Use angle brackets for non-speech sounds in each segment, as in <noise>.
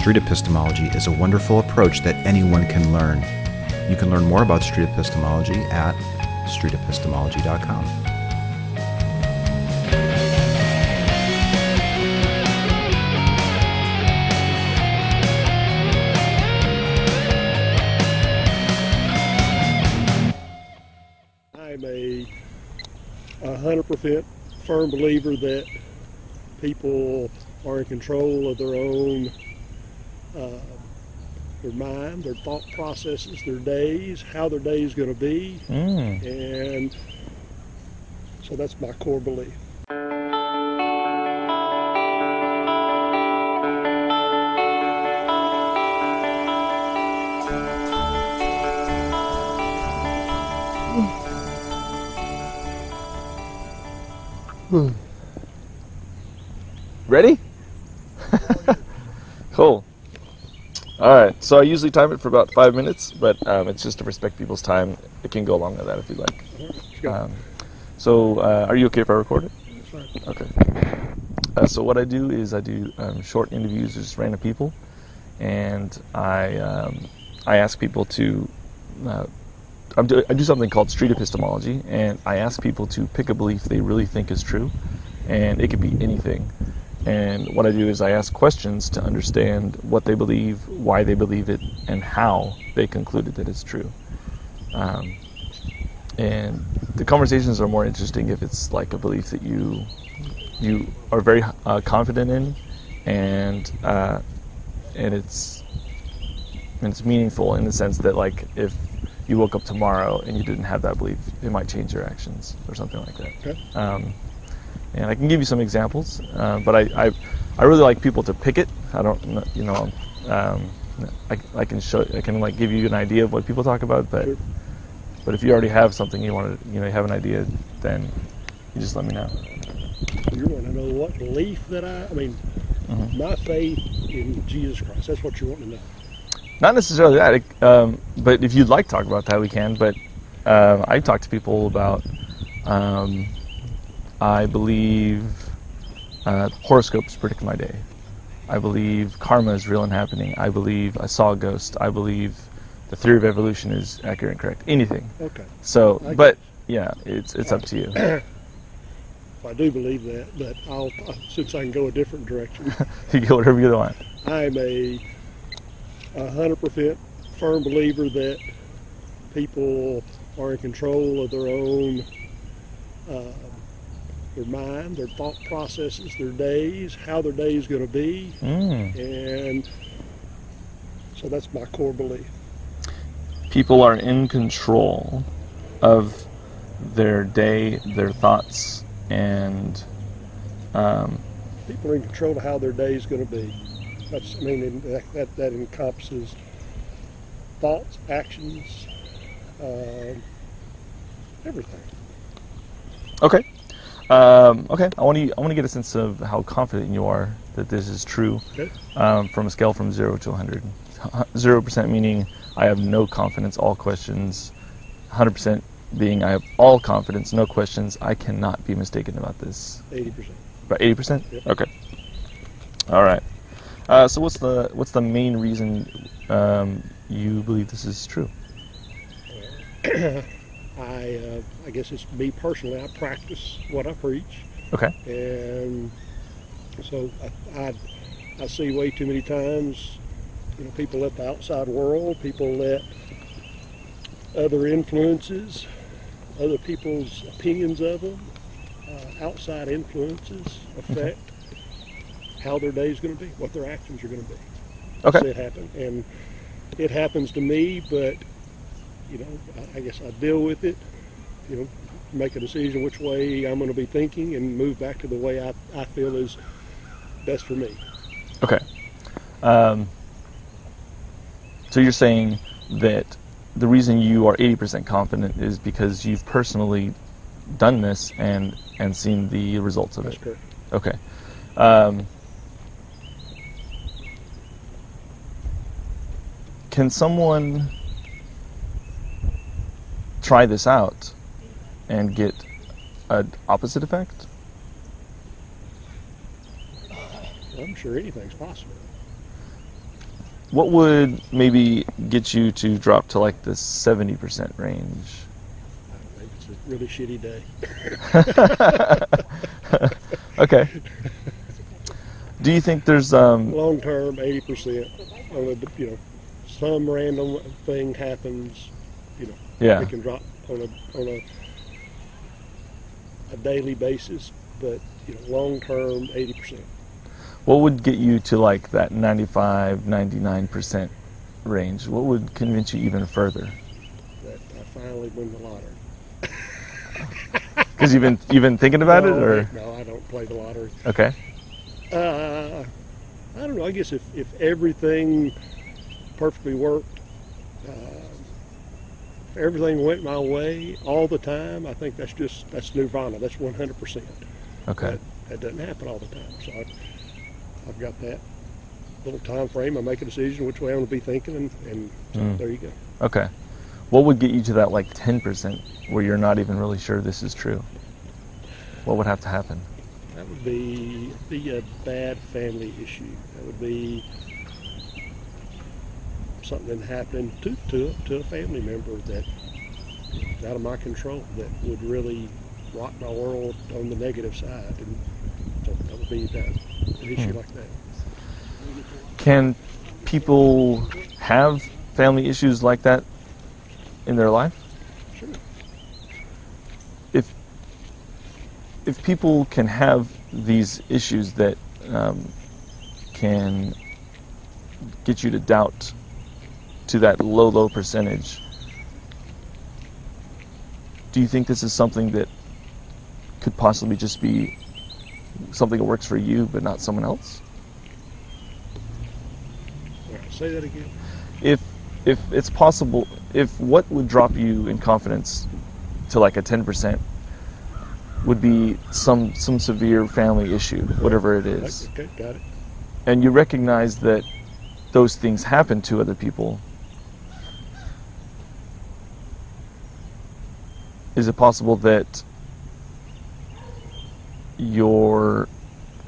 street epistemology is a wonderful approach that anyone can learn. You can learn more about street epistemology at streetepistemology.com. I'm a, a hundred percent firm believer that people are in control of their own uh, their mind, their thought processes, their days, how their day is going to be, Mm. and so that's my core belief. Ready? <laughs> cool. All right. So I usually time it for about five minutes, but um, it's just to respect people's time. It can go longer than that if you'd like. Let's. Um, so, uh, are you okay if I record it? Fine. Okay. Uh, so what I do is I do um, short interviews with just random people, and I um, I ask people to. Uh, I'm do, I do something called street epistemology, and I ask people to pick a belief they really think is true, and it could be anything. And what I do is I ask questions to understand what they believe, why they believe it, and how they concluded that it's true. Um, and the conversations are more interesting if it's like a belief that you you are very uh, confident in, and uh, and it's and it's meaningful in the sense that like if you woke up tomorrow and you didn't have that belief, it might change your actions or something like that. Okay. Um, and I can give you some examples, uh, but I, I I really like people to pick it. I don't you know um, I, I can show I can like give you an idea of what people talk about, but Sure. but if you already have something you want to you know you have an idea, then you just let me know. You want to know what belief that I, I mean, Mhm. my faith in Jesus Christ. That's what you want to know. Not necessarily that, um, but if you'd like to talk about that, we can. But um, I talk to people about. Um, I believe uh, horoscopes predict my day. I believe karma is real and happening. I believe I saw a ghost. I believe the theory of evolution is accurate and correct. Anything. Okay. So, I but yeah, it's it's up to you. <coughs> I do believe that, but I'll, since I can go a different direction, <laughs> you go whatever you want. I'm a a hundred percent firm believer that people are in control of their own uh, their mind, their thought processes, their days, how their day is going to be, Mm. and so that's my core belief. People are in control of their day, their thoughts, and um, People are in control of how their day is going to be. That's, I mean, that, that, that encompasses thoughts, actions, um everything. Okay. Um, okay. I want to. I want to get a sense of how confident you are that this is true, Okay. um, from a scale from zero to 100. <laughs> Zero percent meaning I have no confidence, all questions. 100 percent being I have all confidence, no questions. I cannot be mistaken about this. Eighty percent. About 80 percent. Yep. Okay. All right. Uh, so what's the what's the main reason um, you believe this is true? <clears throat> I, uh, I guess it's me personally. I practice what I preach, Okay. and so I, I, I see way too many times, you know, people let the outside world, people let other influences, other people's opinions of them, uh, outside influences affect how their day is going to be, what their actions are going to be. Okay. it happen, and it happens to me, but you know, I, guess I deal with it. You know, make a decision which way I'm going to be thinking, and move back to the way I, I feel is best for me. Okay. Um, so you're saying that the reason you are 80% confident is because you've personally done this and and seen the results of That's it. correct. Okay. Um, can someone try this out and get an opposite effect? I'm sure anything's possible. what would maybe get you to drop to like the 70% range? Maybe it's a really shitty day. <laughs> okay. Do you think there's um Long term, 80%. On a, you know, some random thing happens, yeah. it can drop on a on a a daily basis, but you know, long term, 80%. What would get you to like that 95, 99% range? What would convince you even further? That I finally win the lottery. <laughs> Because you've been you've been thinking about no, it, or no, I don't play the lottery. okay, Uh, I don't know. I guess if, if everything perfectly worked, uh, everything went my way all the time, I think that's just that's nirvana. That's 100 percent. okay, That, that doesn't happen all the time. So I, I've got that little time frame. I make a decision which way I'm going to be thinking, and, and so Mm. there you go. okay. What would get you to that like 10% where you're not even really sure this is true? What would have to happen? That would be be a bad family issue. That would be something happening to to to a family member that is out of my control. That would really rock my world on the negative side, and so that would be that an issue Hmm. like that. Can people have family issues like that in their life? Sure. If if people can have these issues that um, can get you to doubt to that low, low percentage, do you think this is something that could possibly just be something that works for you but not someone else? Right, say that again. if if it's possible if what would drop you in confidence to like a 10% would be some some severe family issue whatever it is Okay, got it. and you recognize that those things happen to other people is it possible that you're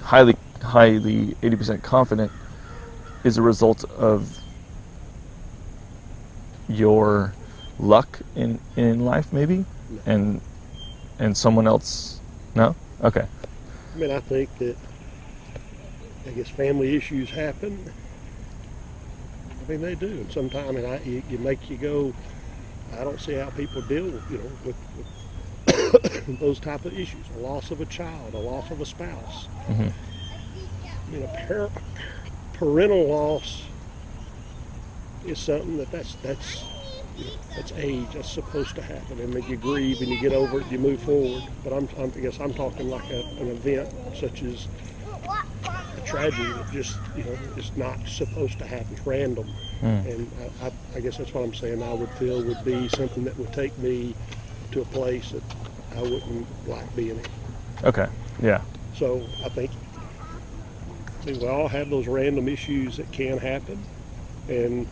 highly highly 80% confident is a result of your luck in in life maybe No. and and someone else no okay I mean, I think that I guess family issues happen. I mean, they do, and sometimes, and I, you, you make you go. I don't see how people deal, with, you know, with, with <coughs> those type of issues: a loss of a child, a loss of a spouse. hmm I mean, a par- parental loss is something that that's that's you know that's age. That's supposed to happen, and then you grieve and you get over it. You move forward. But I'm, I'm I guess I'm talking like a, an event such as a tragedy that just you know is not supposed to happen. It's random. Hmm. and I, I, I guess that's what I'm saying. I would feel would be something that would take me to a place that I wouldn't like being in. okay yeah So I think I mean, we all have those random issues that can happen, and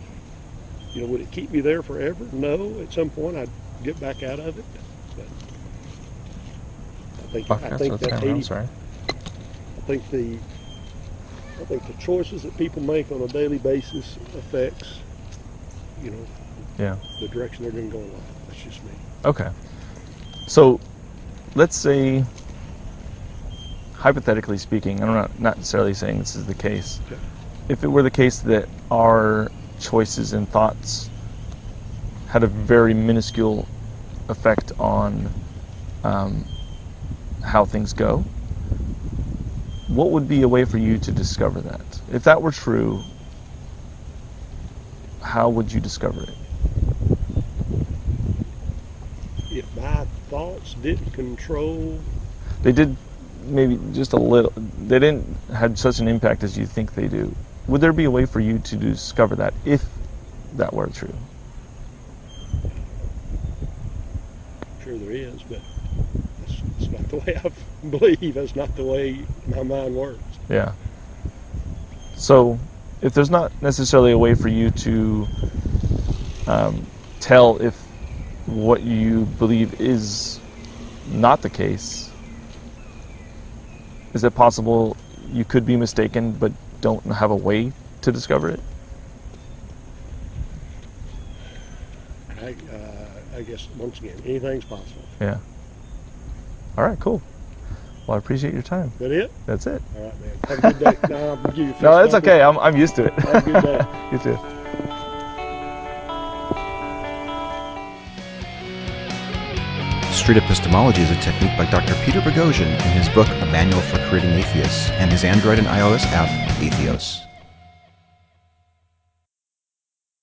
you know, would it keep me there forever? No. At some point, I'd get back out of it. But I think I think that kind of- I'm 80, sorry I think the I think the choices that people make on a daily basis affects you know yeah the direction they're going to go in life. That's just me. Okay. So let's say, hypothetically speaking, I'm not, not necessarily saying this is the case. Okay. If it were the case that our choices and thoughts had a very minuscule effect on um, how things go, what would be a way for you to discover that? If that were true, how would you discover it? If my thoughts didn't control, they did maybe just a little they didn't have such an impact as you think they do would there be a way for you to discover that if that were true I'm sure there is, but that's, that's not the way I believe. That's not the way my mind works. Yeah. So, if there's not necessarily a way for you to um, tell if what you believe is not the case, is it possible you could be mistaken but don't have a way to discover it? I, uh, I guess once again, anything's possible. Yeah. All right, cool. Well, I appreciate your time. Is that it? That's it. All right, man. Have a good day. no, I'm give you a <laughs> No, that's okay. I'm, I'm used to it. Have a good day. <laughs> you too. Street epistemology is a technique by Dr. Peter Boghossian in his book A Manual for Creating Atheists and his Android and iOS app, Atheos.